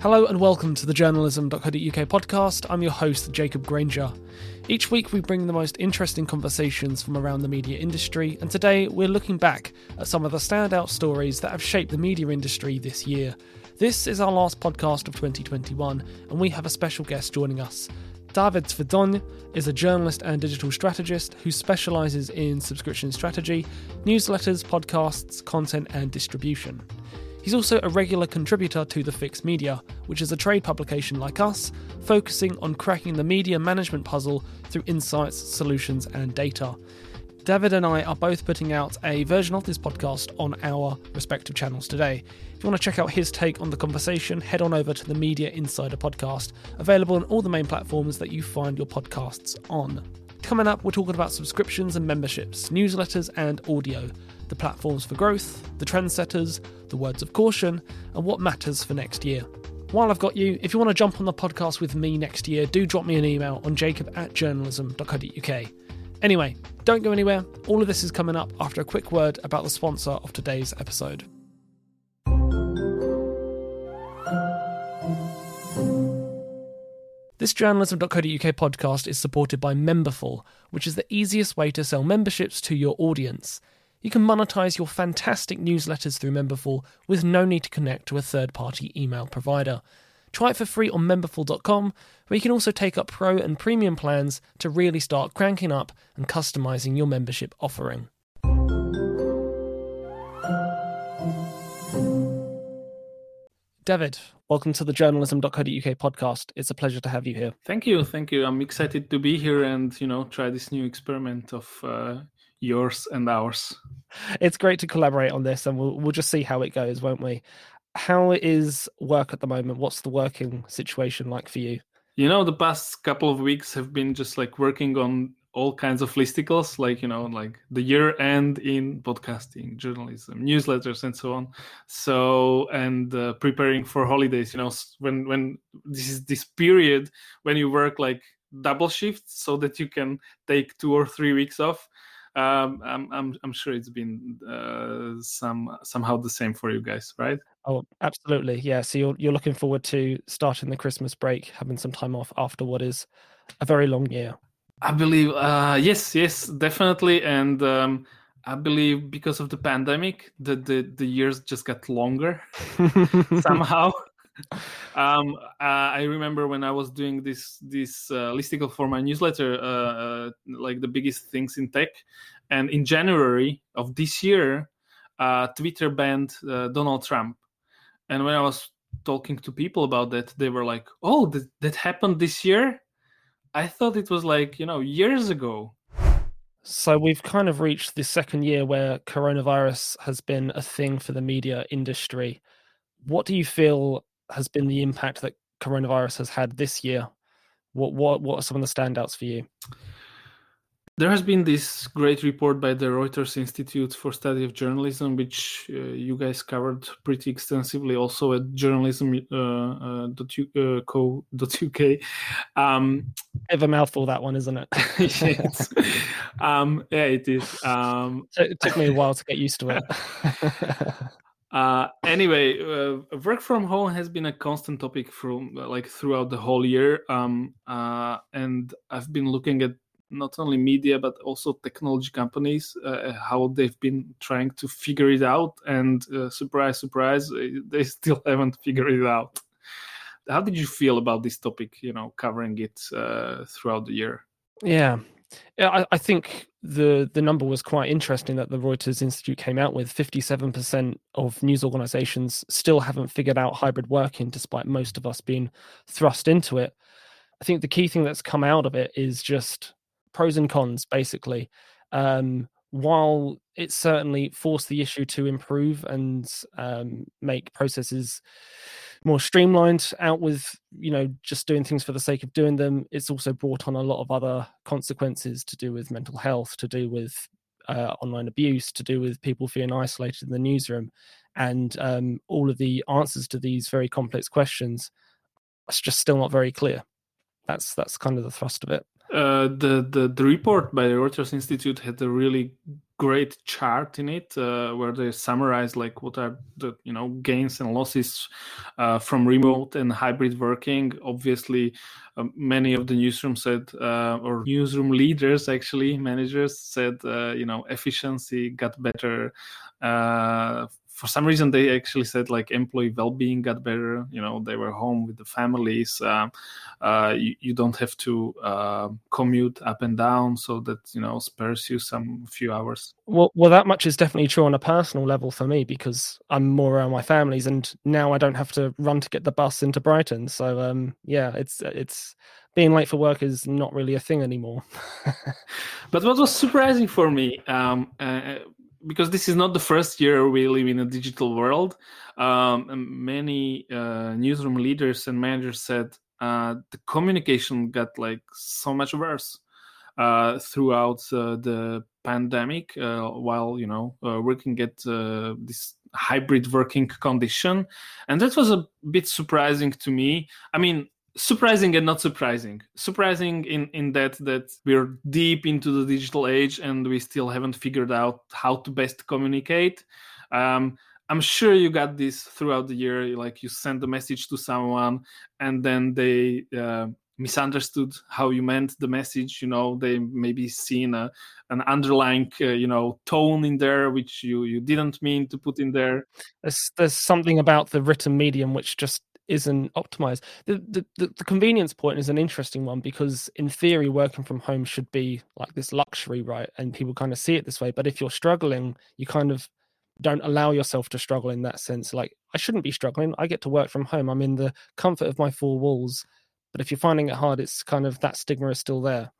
Hello and welcome to the journalism.co.uk podcast. I'm your host, Jacob Granger. Each week we bring the most interesting conversations from around the media industry, and today we're looking back at some of the standout stories that have shaped the media industry this year. This is our last podcast of 2021, and we have a special guest joining us. David Tvrdon is a journalist and digital strategist who specialises in subscription strategy, newsletters, podcasts, content, and distribution. He's also a regular contributor to The Fix Media, which is a trade publication like us, focusing on cracking the media management puzzle through insights, solutions, and data. David and I are both putting out a version of this podcast on our respective channels today. If you want to check out his take on the conversation, head on over to the Media Insider podcast, available on all the main platforms that you find your podcasts on. Coming up, we're talking about subscriptions and memberships, newsletters and audio, the platforms for growth, the trendsetters, the words of caution, and what matters for next year. While I've got you, if you want to jump on the podcast with me next year, do drop me an email on jacob at journalism.co.uk. Anyway, don't go anywhere. All of this is coming up after a quick word about the sponsor of today's episode. This journalism.co.uk podcast is supported by Memberful, which is the easiest way to sell memberships to your audience. You can monetize your fantastic newsletters through Memberful with no need to connect to a third party email provider. Try it for free on memberful.com, where you can also take up pro and premium plans to really start cranking up and customizing your membership offering. David, welcome to the journalism.co.uk podcast. It's a pleasure to have you here. Thank you. Thank you. I'm excited to be here and, you know, try this new experiment of uh, yours and ours. It's great to collaborate on this and we'll, we'll just see how it goes, won't we? How is work at the moment? What's the working situation like for you? You know, the past couple of weeks have been just like working on all kinds of listicles, like you know, like the year end in podcasting, journalism, newsletters, and so on. So and uh, preparing for holidays. You know, when when this is this period when you work like double shifts so that you can take two or three weeks off. Um, I'm, I'm I'm sure it's been uh, some somehow the same for you guys, right? Oh, absolutely, yeah. So you're you're looking forward to starting the Christmas break, having some time off after what is a very long year. I believe, uh, yes, yes, definitely, and um, I believe because of the pandemic, the the, the years just got longer somehow. Um, uh, I remember when I was doing this this uh, listicle for my newsletter, uh, uh, like the biggest things in tech, and in January of this year, uh, Twitter banned uh, Donald Trump, and when I was talking to people about that, they were like, "Oh, that, that happened this year." I thought it was like, you know, years ago. So we've kind of reached the second year where coronavirus has been a thing for the media industry. What do you feel has been the impact that coronavirus has had this year? What what what are some of the standouts for you? There has been this great report by the Reuters Institute for Study of Journalism, which uh, you guys covered pretty extensively also at journalism.co.uk. Uh, uh, um, Bit of a mouthful, that one, isn't it? yes. um, yeah, it is. Um, it took me a while to get used to it. uh, anyway, uh, work from home has been a constant topic from like throughout the whole year, um, uh, and I've been looking at not only media but also technology companies uh, how they've been trying to figure it out. And uh, surprise surprise they still haven't figured it out. How did you feel about this topic you know covering it uh, throughout the year? Yeah, I, I, think the the number was quite interesting that the Reuters Institute came out with. Fifty seven percent of news organisations still haven't figured out hybrid working, despite most of us being thrust into it. I think the key thing that's come out of it is just pros and cons basically. Um, while it certainly forced the issue to improve and um, make processes more streamlined out with you know just doing things for the sake of doing them it's also brought on a lot of other consequences to do with mental health to do with uh, online abuse to do with people feeling isolated in the newsroom. And um, all of the answers to these very complex questions it's just still not very clear. That's that's kind of the thrust of it uh, the, the the report by the Reuters Institute had a really great chart in it uh, where they summarize like what are the you know gains and losses uh, from remote and hybrid working. Obviously uh, many of the newsroom said uh, or newsroom leaders actually managers said uh, you know efficiency got better uh, for some reason they actually said like employee well-being got better. You know they were home with the families. Uh, uh, you, you, don't have to uh, commute up and down. So that you know spares you some few hours. Well well that much is definitely true on a personal level for me because i'm more around my families and now i don't have to run to get the bus into brighton. So um, yeah it's it's being late for work is not really a thing anymore. But what was surprising for me um, uh, because this is not the first year we live in a digital world. Um, many uh, newsroom leaders and managers said uh, the communication got like so much worse uh, throughout uh, the pandemic, uh, while you know uh, working at this hybrid working condition, and that was a bit surprising to me. I mean, surprising and not surprising. Surprising in in that that we're deep into the digital age and we still haven't figured out how to best communicate. Um, i'm sure you got this throughout the year like you send a message to someone and then they uh, misunderstood how you meant the message you know they maybe seen a, an underlying uh, you know tone in there which you you didn't mean to put in there. There's there's something about the written medium which just isn't optimized. The, the, the the convenience point is an interesting one because in theory, working from home should be like this luxury, right? And people kind of see it this way. But if you're struggling, you kind of don't allow yourself to struggle in that sense. Like I shouldn't be struggling. I get to work from home. I'm in the comfort of my four walls. But if you're finding it hard, it's kind of that stigma is still there.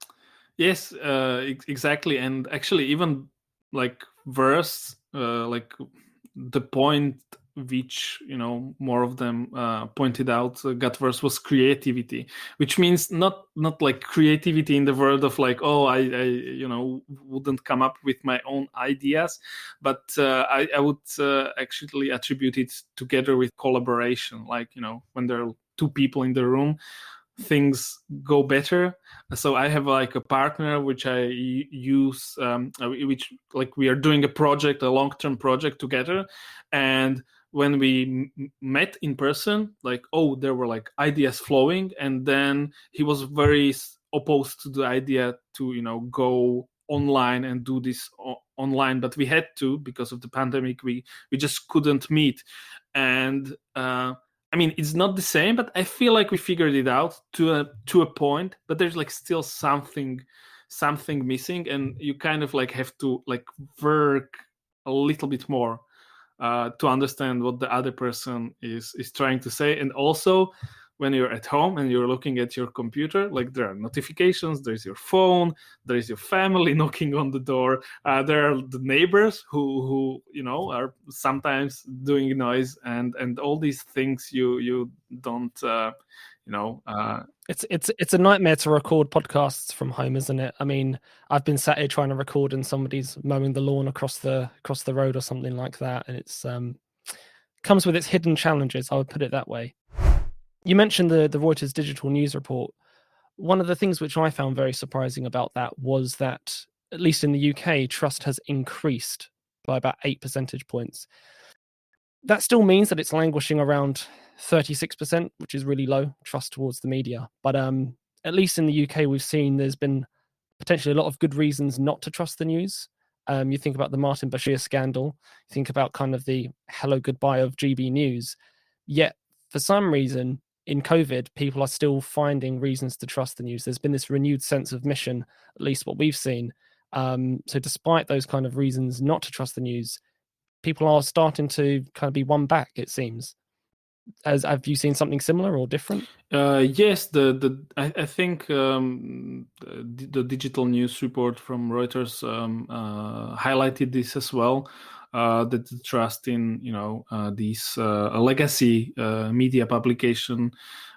Yes, uh, exactly. And actually, even like worse, uh, like the point which you know more of them uh, pointed out uh, Gutverse was creativity, which means not not like creativity in the world of like oh I, I you know wouldn't come up with my own ideas, but uh, I, I would uh, actually attribute it together with collaboration, like you know when there are two people in the room things go better. So i have like a partner which i use um, which like we are doing a project a long-term project together and when we m- met in person like oh there were like ideas flowing and then he was very opposed to the idea to you know go online and do this o- online but we had to because of the pandemic we we just couldn't meet. And uh i mean it's not the same but i feel like we figured it out to a to a point but there's like still something something missing and you kind of like have to like work a little bit more uh, to understand what the other person is is trying to say. And also when you're at home and you're looking at your computer like there are notifications there's your phone there's your family knocking on the door. Uh, there are the neighbors who who you know are sometimes doing noise and and all these things you you don't uh, you know uh, it's it's it's a nightmare to record podcasts from home isn't it? I mean i've been sat here trying to record and somebody's mowing the lawn across the across the road or something like that and it's um comes with its hidden challenges i would put it that way. You mentioned the the reuters digital news report. One of the things which i found very surprising about that was that at least in the uk trust has increased by about 8 percentage points. That still means that it's languishing around 36%, which is really low trust towards the media. But um, at least in the UK, we've seen there's been potentially a lot of good reasons not to trust the news. Um, you think about the Martin Bashir scandal, you think about kind of the hello goodbye of GB News. Yet, for some reason, in COVID, people are still finding reasons to trust the news. There's been this renewed sense of mission, at least what we've seen. Um, so, despite those kind of reasons not to trust the news, people are starting to kind of be won back. It seems. As have you seen something similar or different? Uh, yes, the the I, I think um, the, the, digital news report from Reuters um, uh, highlighted this as well. Uh, that the trust in you know uh, these uh, legacy uh, media publication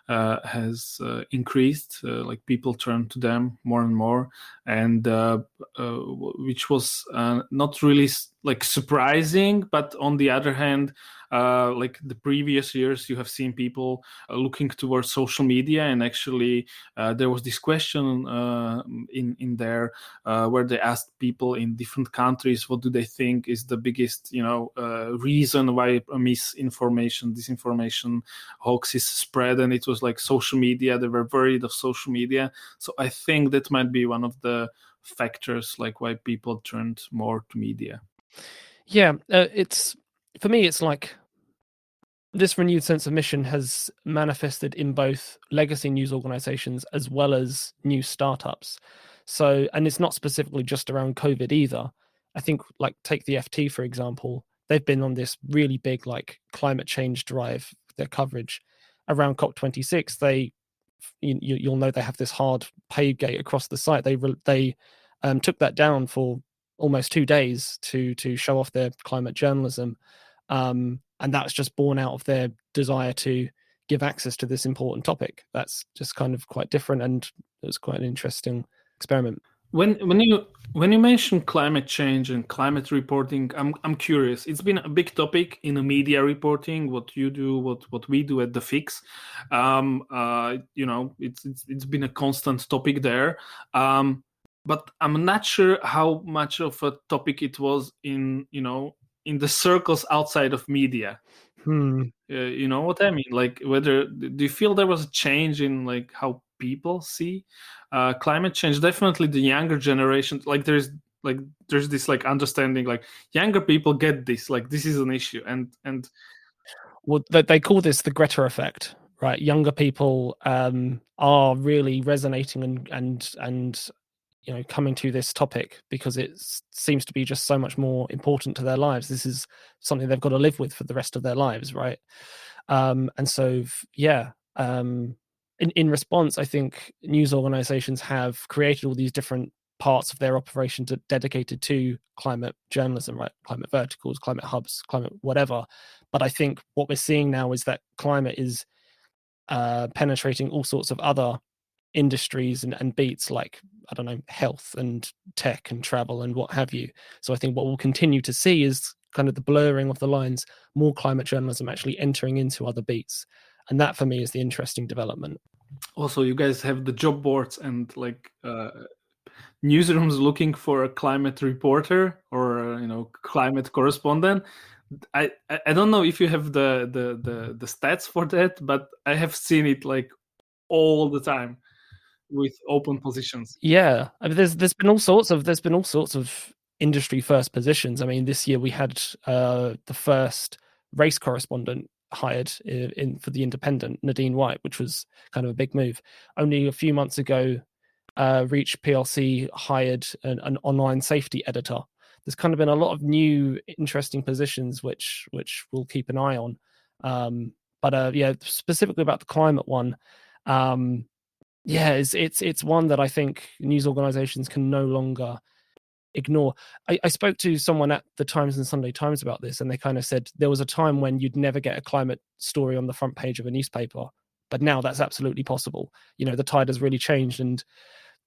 has increased. Like people turn to them more and more, and which was not really like surprising, but on the other hand, uh, like the previous years, you have seen people uh, looking towards social media, and actually uh, there was this question uh, in in there uh, where they asked people in different countries what do they think is the biggest you know reason why misinformation, disinformation, hoaxes spread, and it was like social media. They were worried of social media, so I think that might be one of the factors like why people turned more to media. Yeah, uh, it's for me. It's like this renewed sense of mission has manifested in both legacy news organizations as well as new startups. So, and it's not specifically just around COVID either. I think, like, take the FT for example. They've been on this really big, like, climate change drive. Their coverage around COP26. They, you, you'll know, they have this hard pay gate across the site. They they um, took that down for almost two days to to show off their climate journalism. Um, and that's just born out of their desire to give access to this important topic. That's just kind of quite different, and it was quite an interesting experiment. When when you when you mention climate change and climate reporting, I'm I'm curious. It's been a big topic in media reporting. What you do, what what we do at the Fix, um, uh, you know, it's, it's it's been a constant topic there. Um, but I'm not sure how much of a topic it was in you know in the circles outside of media. Hmm. Uh, you know what I mean? Like, whether do you feel there was a change in like how people see uh, climate change? Definitely, the younger generation. Like, there's like there's this like understanding. Like, younger people get this. Like, this is an issue, and and well, they call this the Greta effect, right? Younger people um, are really resonating and and and you know coming to this topic because it seems to be just so much more important to their lives. This is something they've got to live with for the rest of their lives right? Um and so yeah um in in response i think news organizations have created all these different parts of their operation to, dedicated to climate journalism right? Climate verticals climate hubs climate whatever. But i think what we're seeing now is that climate is uh penetrating all sorts of other industries and, and beats like I don't know health and tech and travel and what have you. So I think what we'll continue to see is kind of the blurring of the lines, more climate journalism actually entering into other beats, and that for me is the interesting development. Also, you guys have the job boards and like uh, newsrooms looking for a climate reporter or you know climate correspondent. I I don't know if you have the the the, the stats for that, but I have seen it like all the time with open positions. Yeah, I mean, there's there's been all sorts of there's been all sorts of industry first positions. I mean, this year we had uh, the first race correspondent hired in, in, for the Independent, Nadine White, which was kind of a big move. Only a few months ago, uh, Reach PLC hired an, an online safety editor. There's kind of been a lot of new, interesting positions which which we'll keep an eye on. Um, but uh, yeah, specifically about the climate one, um, yeah, it's it's it's one that I think news organizations can no longer ignore. I, I, spoke to someone at the Times and Sunday Times about this, and they kind of said there was a time when you'd never get a climate story on the front page of a newspaper, but now that's absolutely possible. You know, the tide has really changed, and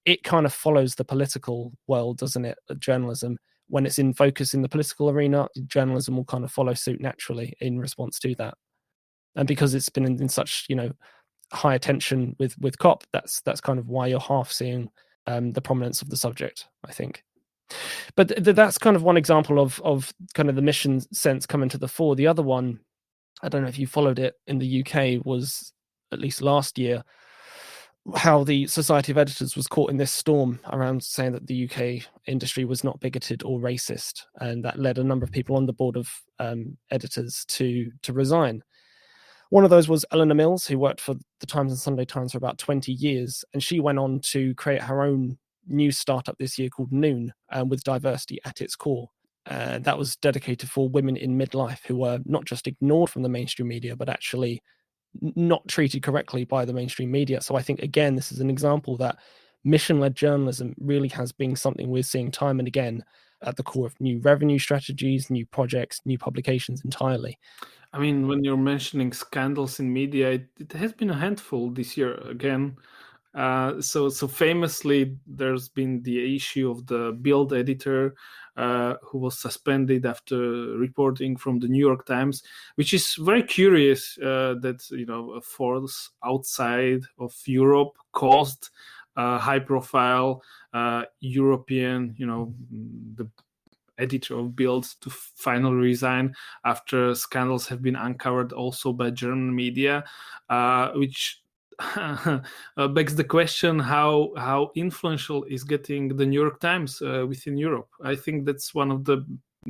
it kind of follows the political world, doesn't it? Journalism, when it's in focus in the political arena, journalism will kind of follow suit naturally in response to that. And because it's been in, in such, you know, high attention with with COP, that's that's kind of why you're half seeing um, the prominence of the subject. I think. But th- that's kind of one example of of kind of the mission sense coming to the fore. The other one, I don't know if you followed it in the UK, was at least last year how the Society of Editors was caught in this storm around saying that the UK industry was not bigoted or racist, and that led a number of people on the board of um, editors to to resign. One of those was Eleanor Mills, who worked for the Times and Sunday Times for about 20 years. And she went on to create her own new startup this year called Noon, um, with diversity at its core. Uh, that was dedicated for women in midlife who were not just ignored from the mainstream media, but actually not treated correctly by the mainstream media. So I think, again, this is an example that mission led journalism really has been something we're seeing time and again at the core of new revenue strategies, new projects, new publications entirely. I mean, when you're mentioning scandals in media, it, it has been a handful this year again. Uh, so, so famously, there's been the issue of the Bild editor uh, who was suspended after reporting from the New York Times, which is very curious uh, that you know a force outside of Europe caused a high-profile uh, European, you know, the editor of Bild to finally resign after scandals have been uncovered also by German media, uh, which uh, begs the question how how influential is getting the New York Times uh, within Europe. I think that's one of the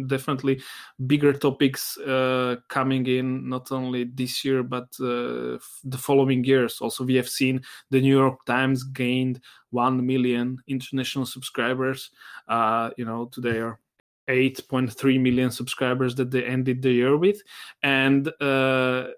definitely bigger topics uh, coming in not only this year but uh, the following years. Also we have seen the new york times gained 1 million international subscribers. Uh, you know today are 8.3 million subscribers that they ended the year with. And uh,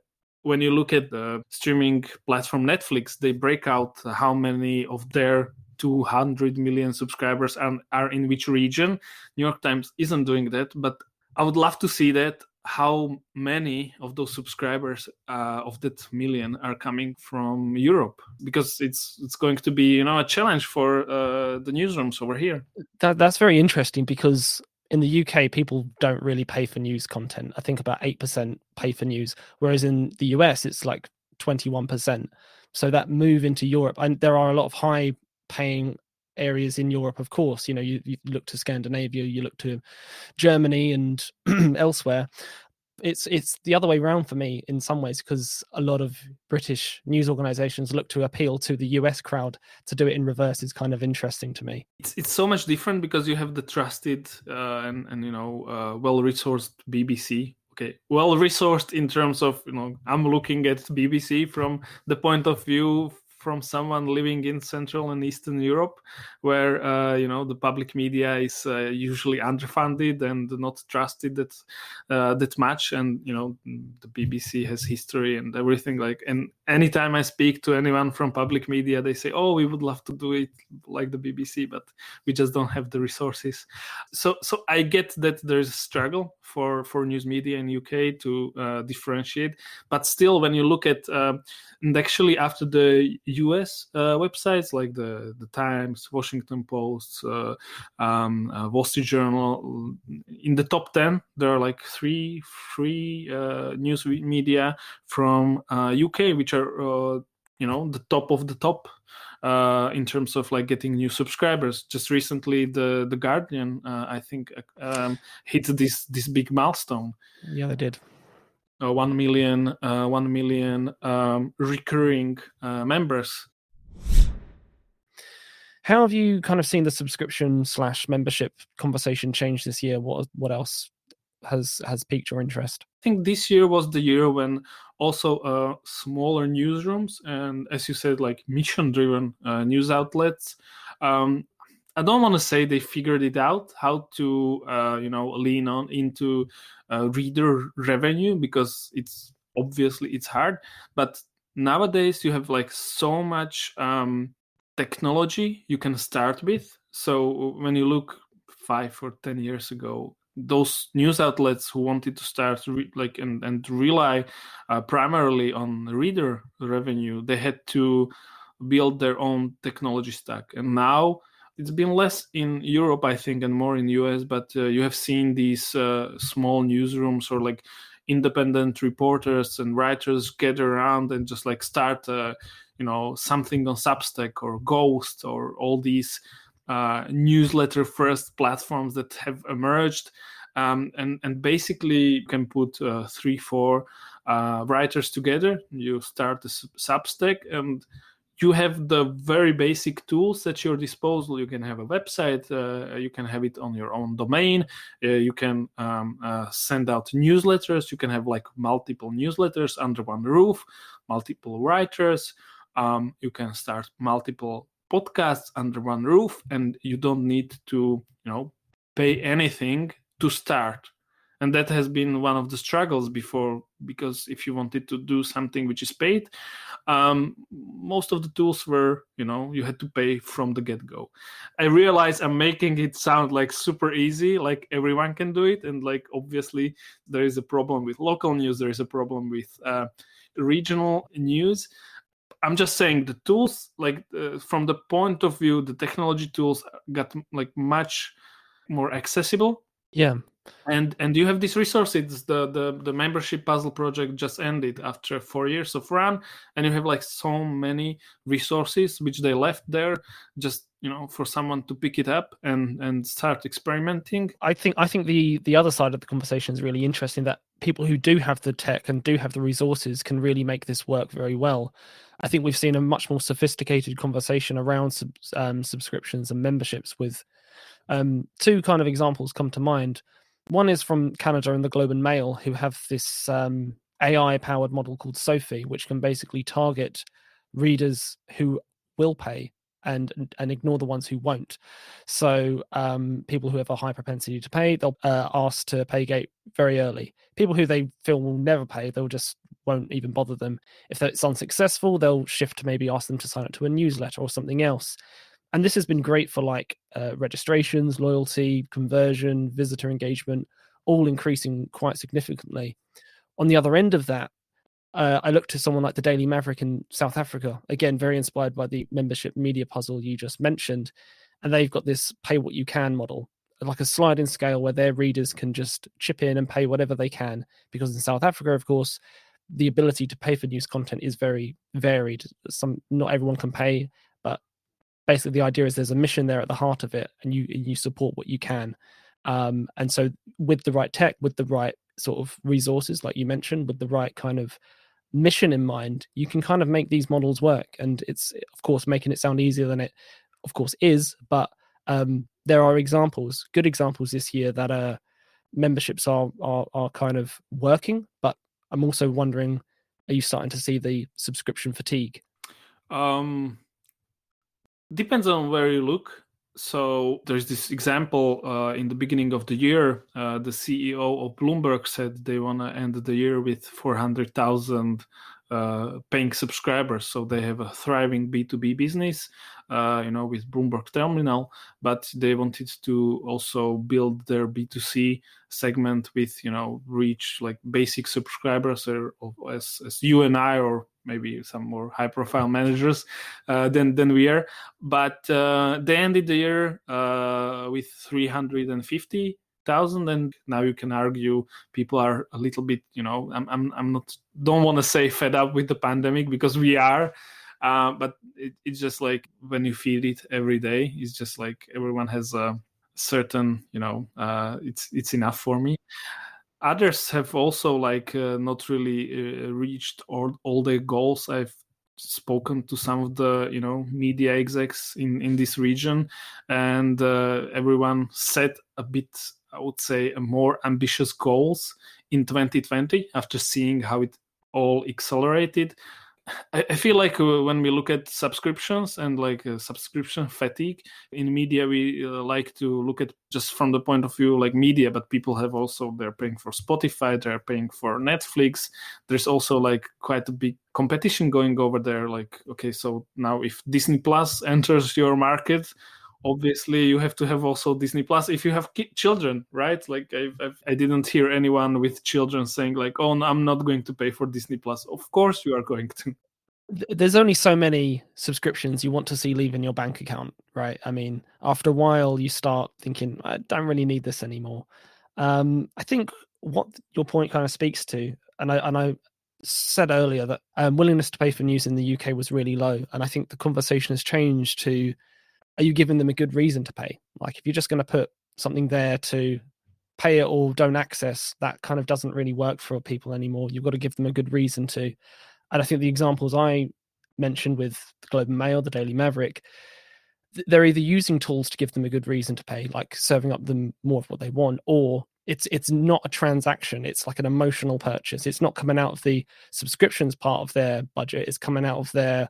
when you look at the streaming platform Netflix, they break out how many of their 200 million subscribers and are in which region. New York Times isn't doing that, but I would love to see that how many of those subscribers uh, of that million are coming from Europe because it's it's going to be you know a challenge for uh, the newsrooms over here. That that's very interesting because in the UK, people don't really pay for news content. I think about 8% pay for news, whereas in the US, it's like 21%. So that move into Europe, and there are a lot of high paying areas in Europe, of course. You know, you, you look to Scandinavia, you look to Germany and elsewhere it's it's the other way around for me in some ways because a lot of British news organizations look to appeal to the US crowd to do it in reverse is kind of interesting to me. It's it's so much different because you have the trusted uh, and and you know uh, well resourced BBC. Okay, well resourced in terms of you know I'm looking at BBC from the point of view from someone living in Central and Eastern Europe, where uh, you know the public media is uh, usually underfunded and not trusted that uh, that much, and you know the BBC has history and everything. Like, and anytime I speak to anyone from public media, they say, "Oh, we would love to do it like the BBC, but we just don't have the resources." So, so I get that there's a struggle for for news media in UK to uh, differentiate, but still, when you look at uh, and actually after the U.S. Uh, websites like the the Times, Washington Post, uh, um, uh, Wall Street Journal. In the top ten, there are like three free uh, news media from UK, which are you know the top of the top uh, in terms of like getting new subscribers. Just recently, the the Guardian, uh, I think, um, hit this this big milestone. Yeah, they did uh, 1 million, uh, 1 million um, recurring uh, members. How have you kind of seen the subscription slash membership conversation change this year? What what else has has piqued your interest? I think this year was the year when also uh, smaller newsrooms and, as you said, like mission driven uh, news outlets um, I don't want to say they figured it out how to uh, you know lean on into uh, reader revenue because it's obviously it's hard. But nowadays you have like so much um, technology you can start with. So when you look five or ten years ago, those news outlets who wanted to start re- like and and rely uh, primarily on reader revenue, they had to build their own technology stack, and now it's been less in Europe, I think, and more in US. But uh, you have seen these uh, small newsrooms or like independent reporters and writers gather around and just like start, uh, you know, something on Substack or Ghost or all these uh, newsletter first platforms that have emerged. Um, and and basically you can put uh, three, four uh, writers together. You start a Substack and you have the very basic tools at your disposal. You can have a website, uh, you can have it on your own domain, uh, you can um, uh, send out newsletters, you can have like multiple newsletters under one roof, multiple writers, um, you can start multiple podcasts under one roof, and you don't need to, you know, pay anything to start. And that has been one of the struggles before because if you wanted to do something which is paid um, most of the tools were you know you had to pay from the get-go. I realize i'm making it sound like super easy like everyone can do it and like obviously there is a problem with local news there is a problem with uh, regional news. I'm just saying the tools like uh, from the point of view the technology tools got like much more accessible. Yeah and and you have these resources the, the the membership puzzle project just ended after four years of run and you have like so many resources which they left there just you know for someone to pick it up and and start experimenting. I think i think the the other side of the conversation is really interesting that people who do have the tech and do have the resources can really make this work very well. I think we've seen a much more sophisticated conversation around sub, um, subscriptions and memberships with um, two kind of examples come to mind one is from Canada and the Globe and Mail, who have this um, AI powered model called Sophi, which can basically target readers who will pay and and ignore the ones who won't. So um, people who have a high propensity to pay, they'll uh, ask to pay gate very early. People who they feel will never pay, they'll just won't even bother them. If it's unsuccessful, they'll shift to maybe ask them to sign up to a newsletter or something else and this has been great for like uh, registrations loyalty conversion visitor engagement all increasing quite significantly. On the other end of that uh, i looked to someone like the daily maverick in south africa again very inspired by the membership media puzzle you just mentioned and they've got this pay what you can model like a sliding scale where their readers can just chip in and pay whatever they can because in south africa of course the ability to pay for news content is very varied. Some not everyone can pay basically the idea is there's a mission there at the heart of it and you you support what you can. Um, and so with the right tech with the right sort of resources like you mentioned with the right kind of mission in mind you can kind of make these models work. And it's of course making it sound easier than it of course is but um, there are examples good examples this year that uh, memberships are, are are kind of working but i'm also wondering are you starting to see the subscription fatigue? Um Depends on where you look. So there's this example uh, in the beginning of the year. Uh, the CEO of Bloomberg said they want to end the year with 400,000 uh, paying subscribers. So they have a thriving B2B business, uh, you know, with Bloomberg Terminal, but they wanted to also build their B2C segment with, you know, reach like basic subscribers or, or as, as you and I or maybe some more high profile managers uh, than than we are. But uh, they ended the year uh, with 350 thousand and now you can argue people are a little bit you know i'm i'm, I'm not don't want to say fed up with the pandemic because we are uh, but it, it's just like when you feed it every day it's just like everyone has a certain you know uh, it's it's enough for me. Others have also like uh, not really uh, reached all, all their goals. I've spoken to some of the you know media execs in in this region and uh, everyone set a bit i would say more ambitious goals in 2020 after seeing how it all accelerated I, feel like uh, when we look at subscriptions and like uh, subscription fatigue in media, we uh, like to look at just from the point of view like media, but people have also they're paying for Spotify, they're paying for Netflix. There's also like quite a big competition going over there. Like, okay, so now if Disney Plus enters your market, obviously you have to have also disney plus if you have ki- children right? Like I've, I've, i did not hear anyone with children saying like oh no, i'm not going to pay for disney plus. Of course you are going to. There's only so many subscriptions you want to see leave in your bank account right? I mean after a while you start thinking i don't really need this anymore. Um, i think what your point kind of speaks to and i and i said earlier that um, willingness to pay for news in the uk was really low and i think the conversation has changed to are you giving them a good reason to pay? Like if you're just going to put something there to pay it or don't access, that kind of doesn't really work for people anymore. You've got to give them a good reason to. And I think the examples I mentioned with the Globe and Mail, the Daily Maverick, they're either using tools to give them a good reason to pay, like serving up them more of what they want, or it's it's not a transaction. It's like an emotional purchase. It's not coming out of the subscriptions part of their budget. It's coming out of their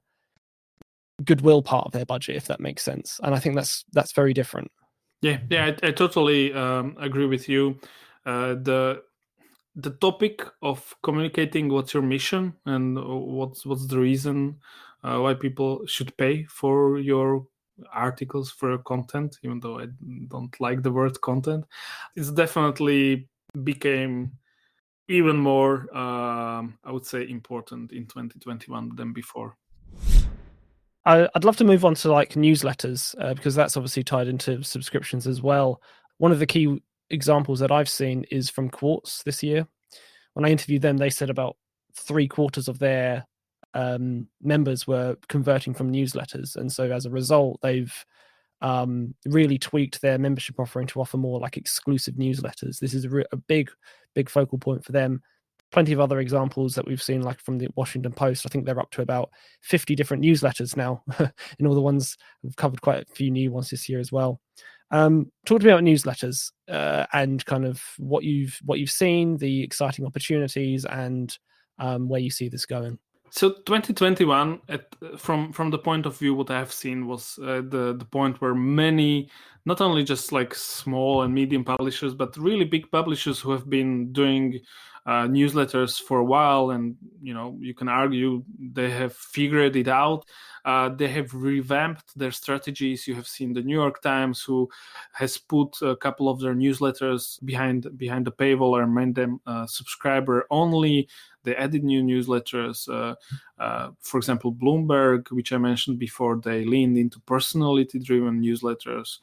goodwill part of their budget, if that makes sense. And I think that's that's very different. Yeah, yeah, I, I totally um, agree with you. uh, the the topic of communicating what's your mission and what's what's the reason uh, why people should pay for your articles for your content even though i don't like the word content it's definitely became even more um, i would say important in 2021 than before i'd love to move on to like newsletters uh, because that's obviously tied into subscriptions as well one of the key examples that I've seen is from Quartz this year. When I interviewed them, they said about three quarters of their um, members were converting from newsletters, and so as a result, they've um, really tweaked their membership offering to offer more like exclusive newsletters. This is a, re- a big, big focal point for them. Plenty of other examples that we've seen, like from the Washington Post. I think they're up to about 50 different newsletters now, and all the ones we've covered quite a few new ones this year as well. Um, talk to me about newsletters uh, and kind of what you've what you've seen, the exciting opportunities, and um, where you see this going. So 2021, at, from from the point of view, what I have seen was uh, the the point where many, not only just like small and medium publishers, but really big publishers who have been doing uh, newsletters for a while, and you know you can argue they have figured it out. Uh, they have revamped their strategies. You have seen the New York Times, who has put a couple of their newsletters behind behind the paywall or made them uh, subscriber only. They added new newsletters. Uh, uh, for example, Bloomberg, which I mentioned before, they leaned into personality-driven newsletters.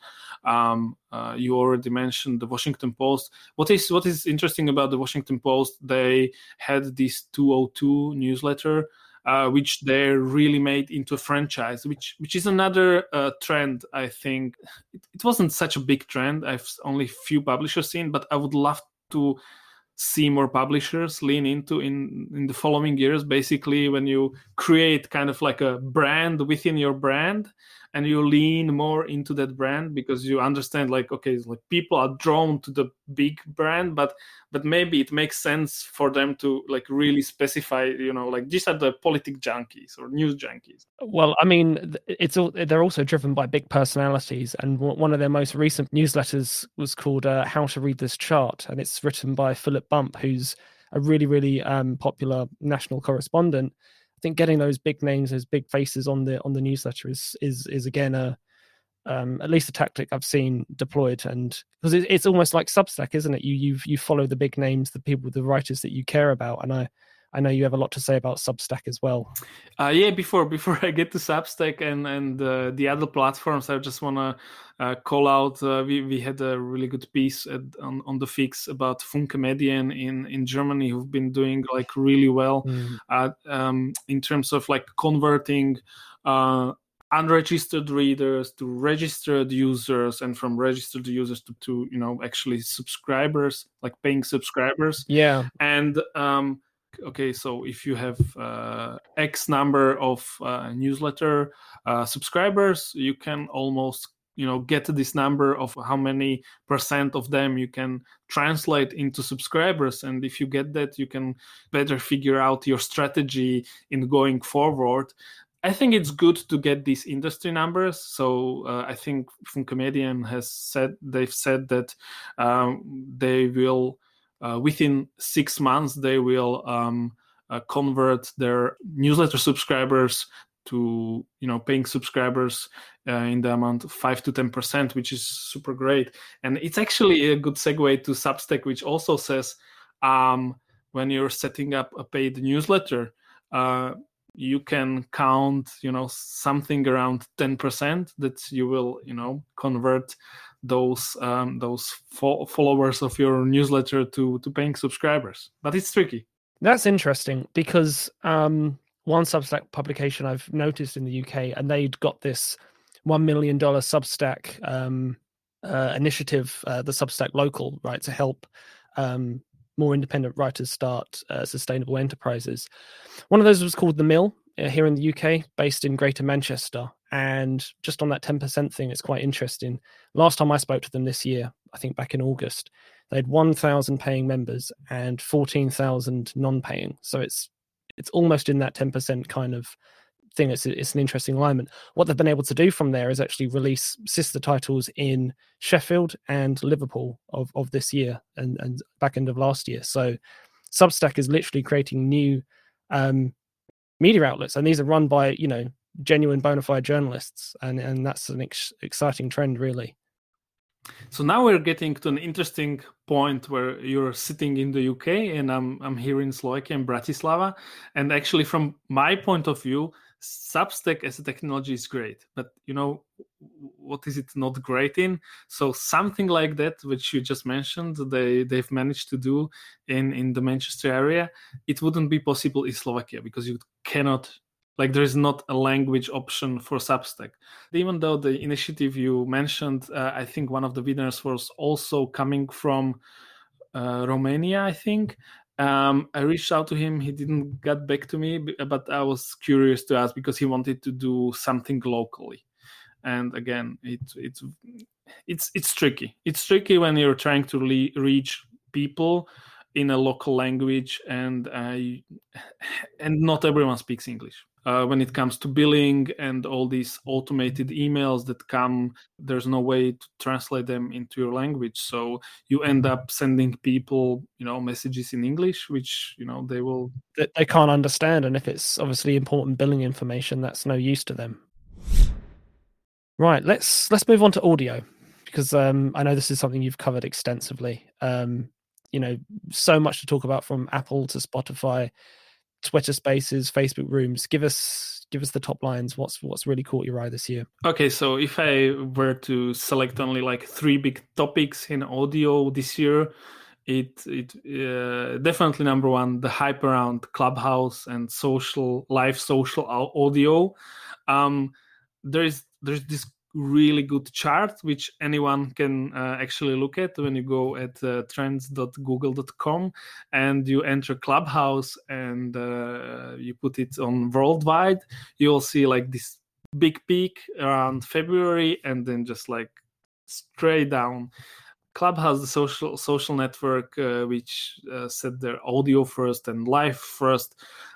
Um, uh, you already mentioned the Washington Post. What is what is interesting about the Washington Post? They had this 202 newsletter uh, which they really made into a franchise, which which is another uh, trend. I think it, it, wasn't such a big trend. I've only few publishers seen, but I would love to see more publishers lean into in in the following years. Basically, when you create kind of like a brand within your brand, and you lean more into that brand because you understand like okay like people are drawn to the big brand but but maybe it makes sense for them to like really specify you know like these are the politic junkies or news junkies. Well i mean it's all they're also driven by big personalities and one of their most recent newsletters was called uh, how to read this chart and it's written by philip bump who's a really really um, popular national correspondent think getting those big names, those big faces on the on the newsletter is is is again a um, at least a tactic I've seen deployed, and because it, it's almost like Substack, isn't it? You you you follow the big names, the people, the writers that you care about, and I I know you have a lot to say about Substack as well. Uh, yeah, before before I get to Substack and and uh, the other platforms, I just want to uh, call out. Uh, we we had a really good piece at, on on the fix about Funke Medien in in Germany who've been doing like really well mm. um, in terms of like converting uh, unregistered readers to registered users and from registered users to, to you know actually subscribers like paying subscribers yeah and um okay so if you have uh, x number of uh, newsletter uh, subscribers you can almost you know get this number of how many percent of them you can translate into subscribers and if you get that you can better figure out your strategy in going forward I think it's good to get these industry numbers. So uh, I think Funke Medien has said they've said that um, they will uh, within six months they will um, uh, convert their newsletter subscribers to you know paying subscribers uh, in the amount of 5 to 10 percent which is super great. And it's actually a good segue to substack which also says um, when you're setting up a paid newsletter uh, you can count you know something around 10% that you will you know convert those um, those fo- followers of your newsletter to to paying subscribers. But it's tricky. That's interesting because um, one Substack publication I've noticed in the UK, and they'd got this one million dollar Substack um, uh, initiative, uh, the Substack Local, right, to help um, more independent writers start uh, sustainable enterprises. One of those was called the Mill here in the UK, based in Greater Manchester, and just on that 10% thing, it's quite interesting. Last time I spoke to them this year, I think back in August, they had 1,000 paying members and 14,000 non-paying. So it's it's almost in that 10% kind of thing. it's it's an interesting alignment. What they've been able to do from there is actually release sister titles in Sheffield and Liverpool of, of this year and, and back end of last year. So Substack is literally creating new um, media outlets, and these are run by you know genuine bona fide journalists, and and that's an ex- exciting trend, really. So now we're getting to an interesting point where you're sitting in the UK and I'm I'm here in Slovakia in Bratislava. And actually, from my point of view, Substack as a technology is great, but you know what is it not great in? So something like that, which you just mentioned, they they've managed to do in in the Manchester area, it wouldn't be possible in Slovakia because you cannot like there is not a language option for substack even though the initiative you mentioned uh, i think one of the winners was also coming from uh, romania i think um, i reached out to him. He didn't get back to me but i was curious to ask because he wanted to do something locally. And again it, it's it's it's tricky. It's tricky when you're trying to le- reach people in a local language and uh, and not everyone speaks english uh, when it comes to billing and all these automated emails that come there's no way to translate them into your language. So you end up sending people you know messages in english which you know they will they can't understand and if it's obviously important billing information that's no use to them. Right let's let's move on to audio because um, i know this is something you've covered extensively. Um, you know so much to talk about from apple to spotify Twitter Spaces, Facebook Rooms. Give us give us the top lines. What's what's really caught your eye this year? Okay, so if I were to select only like three big topics in audio this year, it it uh, definitely number one the hype around Clubhouse and social live social audio. Um, there is there's this really good chart which anyone can uh, actually look at when you go at uh, trends.google.com and you enter clubhouse and uh, you put it on worldwide you'll see like this big peak around february and then just like straight down. Clubhouse the social social network uh, which uh, set their audio first and live first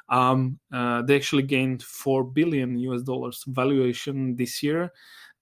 um, uh, they actually gained 4 billion us dollars valuation this year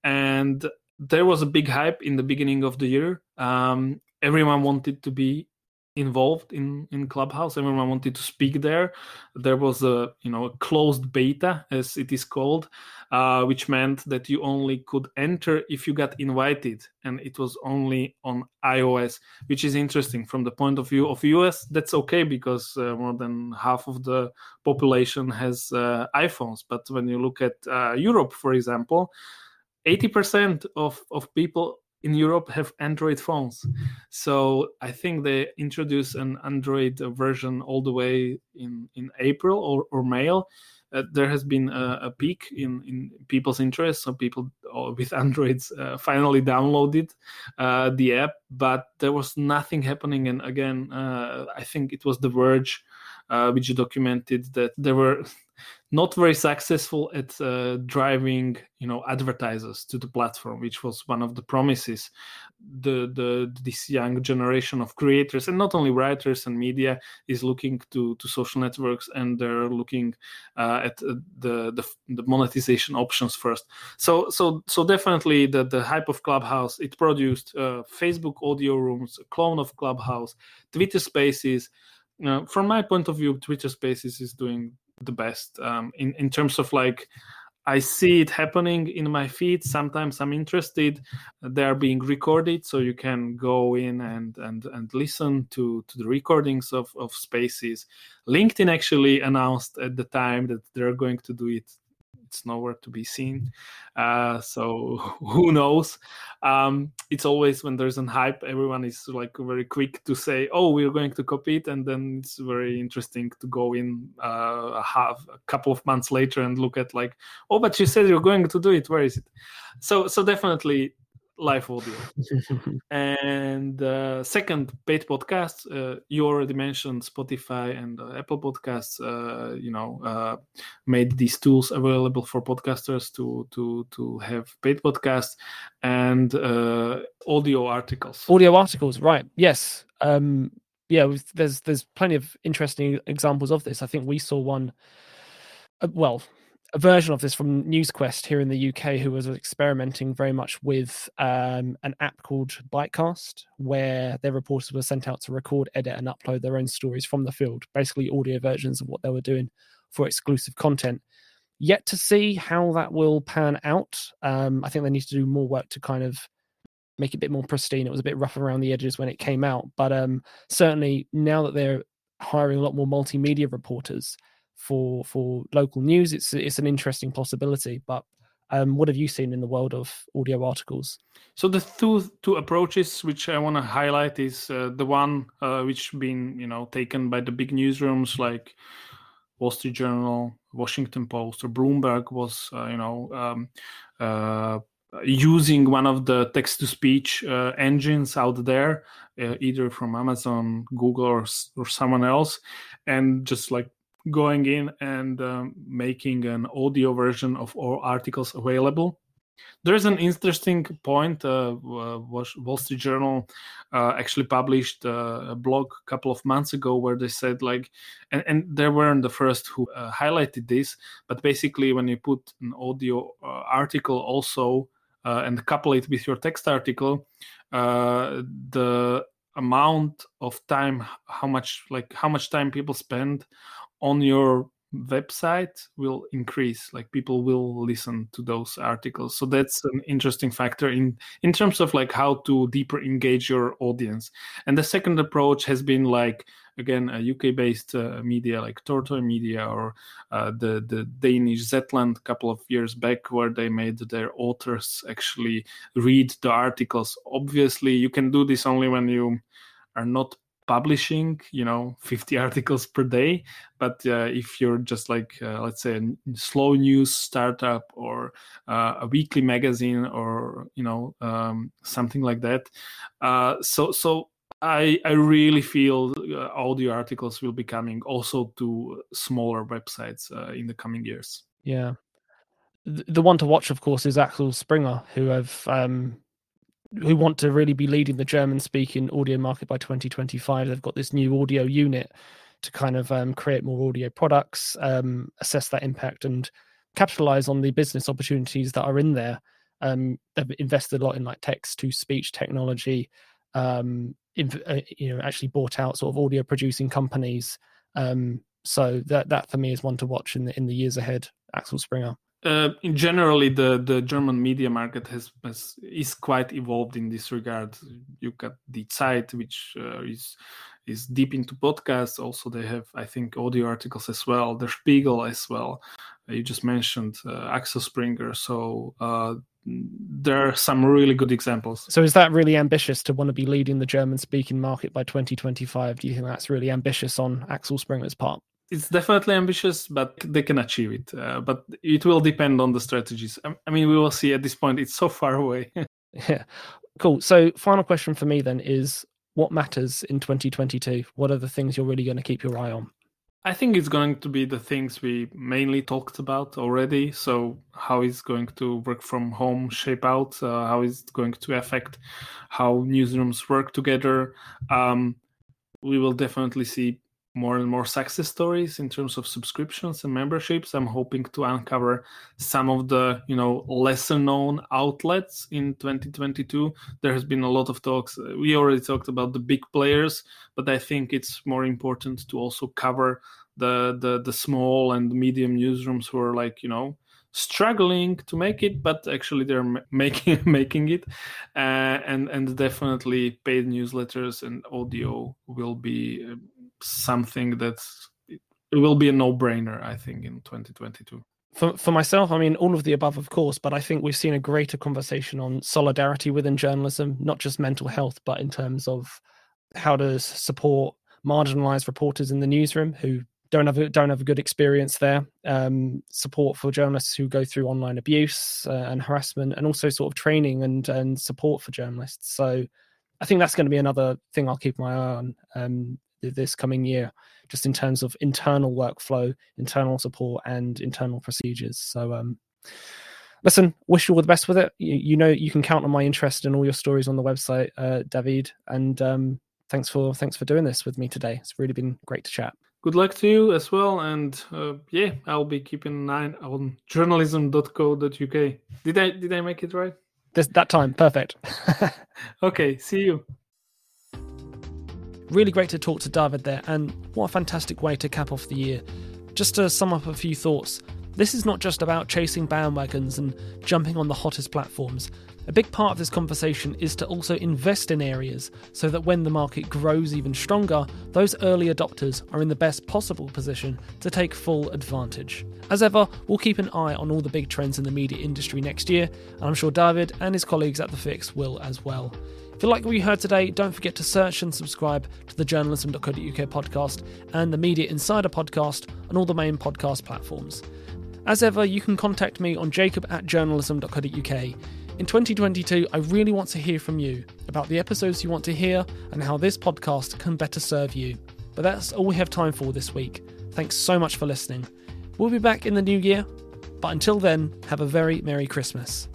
and there was a big hype in the beginning of the year. Um, everyone wanted to be involved in in clubhouse. Everyone wanted to speak there. There was a you know a closed beta as it is called uh, which meant that you only could enter if you got invited and it was only on ios which is interesting from the point of view of us that's okay because uh, more than half of the population has uh, iphones. But when you look at uh, europe for example 80% of, of people in Europe have Android phones. So I think they introduce an Android version all the way in, in April or, or May. Uh, there has been a, a, peak in, in people's interest. So people uh, with Androids uh, finally downloaded uh, the app, but there was nothing happening. And again, uh, I think it was The Verge uh, which documented that there were not very successful at uh, driving you know advertisers to the platform which was one of the promises the the this young generation of creators and not only writers and media is looking to to social networks and they're looking uh, at uh, the, the, the monetization options first. So so so definitely the the hype of clubhouse it produced uh, facebook audio rooms a clone of clubhouse twitter spaces. From my point of view twitter spaces is doing the best um, in in terms of like I see it happening in my feed. Sometimes I'm interested. They are being recorded, so you can go in and and and listen to to the recordings of of spaces. LinkedIn actually announced at the time that they're going to do it it's nowhere to be seen. Uh, so who knows? Um, it's always when there's an hype, everyone is like very quick to say, "Oh, we're going to copy it," and then it's very interesting to go in uh, a half a couple of months later and look at like, "Oh, but you said you're going to do it. Where is it?" So so definitely live audio. and uh, second, paid podcasts. Uh, you already mentioned Spotify and uh, Apple Podcasts. Uh, you know, uh, made these tools available for podcasters to to to have paid podcasts and uh, audio articles. Audio articles, right? Yes. Um, yeah. There's there's plenty of interesting examples of this. I think we saw one. well, a version of this from NewsQuest here in the UK, who was experimenting very much with um, an app called Bytecast, where their reporters were sent out to record, edit, and upload their own stories from the field, basically audio versions of what they were doing for exclusive content. Yet to see how that will pan out. Um, I think they need to do more work to kind of make it a bit more pristine. It was a bit rough around the edges when it came out, but um, certainly now that they're hiring a lot more multimedia reporters for for local news, it's it's an interesting possibility. But um, what have you seen in the world of audio articles? So the two two approaches which I want to highlight is uh, the one uh, which been you know taken by the big newsrooms like Wall Street Journal, Washington Post, or Bloomberg was uh, you know um, uh, using one of the text to speech uh, engines out there, uh, either from Amazon, Google, or, or someone else, and just like going in and um, making an audio version of all articles available. There's an interesting point. Uh, Wall Street Journal uh, actually published uh, a blog a couple of months ago where they said like, and, and they weren't the first who uh, highlighted this, but basically when you put an audio uh, article also uh, and couple it with your text article, the amount of time, how much like how much time people spend on your website will increase like people will listen to those articles so that's an interesting factor in in terms of like how to deeper engage your audience and the second approach has been like again a UK based uh, media like Tortoise Media or uh, the the Danish Zetland a couple of years back where they made their authors actually read the articles. Obviously, you can do this only when you are not publishing you know 50 articles per day but uh, if you're just like uh, let's say a slow news startup or uh, a weekly magazine or you know um, something like that uh, so so I, I really feel uh, audio articles will be coming also to smaller websites uh, in the coming years. Yeah, the one to watch, of course, is Axel Springer, who have um, who want to really be leading the German-speaking audio market by 2025. They've got this new audio unit to kind of um, create more audio products, um, assess that impact, and capitalize on the business opportunities that are in there. Um, they've invested a lot in like text to speech technology, um, uh, you know actually bought out sort of audio producing companies. Um, so that that for me is one to watch in the in the years ahead. Axel Springer. Uh, in generally, the, the German media market has, has, is quite evolved in this regard. You got the Zeit, which uh, is is deep into podcasts. Also, they have, I think, audio articles as well. The Spiegel as well. Uh, you just mentioned uh, Axel Springer. So uh, there are some really good examples. So is that really ambitious to want to be leading the German speaking market by 2025? Do you think that's really ambitious on Axel Springer's part? It's definitely ambitious, but they can achieve it. Uh, but it will depend on the strategies. I mean, we will see at this point. It's so far away. yeah. Cool. So, final question for me then is what matters in 2022? What are the things you're really going to keep your eye on? I think it's going to be the things we mainly talked about already. So, how is going to work from home shape out? Uh, how is it going to affect how newsrooms work together? Um, we will definitely see more and more success stories in terms of subscriptions and memberships. I'm hoping to uncover some of the you know lesser known outlets in 2022. There has been a lot of talks. We already talked about the big players, but I think it's more important to also cover the the the small and medium newsrooms who are like you know struggling to make it, but actually they're making making it, uh, and and definitely paid newsletters and audio will be uh, something that it will be a no-brainer i think in 2022 for, for myself i mean all of the above of course but i think we've seen a greater conversation on solidarity within journalism not just mental health but in terms of how to support marginalized reporters in the newsroom who don't have a, don't have a good experience there. Um, support for journalists who go through online abuse uh, and harassment, and also sort of training and and support for journalists. So, I think that's going to be another thing I'll keep my eye on. Um, this coming year, just in terms of internal workflow, internal support, and internal procedures. So, um, listen, wish you all the best with it. You, you, know, you can count on my interest in all your stories on the website, uh, David. And um, thanks for thanks for doing this with me today. It's really been great to chat. good luck to you as well. And uh, yeah, I'll be keeping an eye on journalism.co.uk. Did I did I make it right? This, that time, perfect. okay, see you. Really great to talk to David there, and what a fantastic way to cap off the year. Just to sum up a few thoughts, this is not just about chasing bandwagons and jumping on the hottest platforms. A big part of this conversation is to also invest in areas so that when the market grows even stronger, those early adopters are in the best possible position to take full advantage. As ever, we'll keep an eye on all the big trends in the media industry next year, and I'm sure David and his colleagues at The Fix will as well. If you like what you heard today, don't forget to search and subscribe to the journalism.co.uk podcast and the Media Insider podcast on all the main podcast platforms. As ever, you can contact me on jacob at journalism.co.uk. In 2022, I really want to hear from you about the episodes you want to hear and how this podcast can better serve you. But that's all we have time for this week. Thanks so much for listening. We'll be back in the new year, but until then, have a very Merry Christmas.